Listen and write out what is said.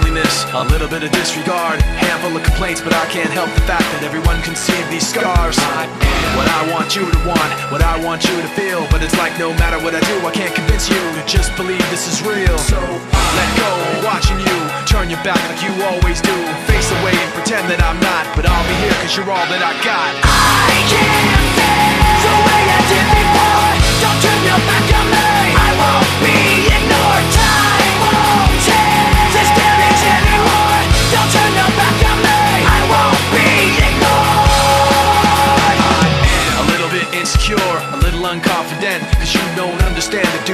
scars, a little bit of disregard, handful of complaints, but I can't help the fact that everyone can see these scars. I what I want you to want, what I want you to feel, but it's like no matter what I do, I can't convince you to just believe this is real. So I let go, watching you turn your back like you always do, face away and pretend that I'm not, but I'll be here cause you're all that I got.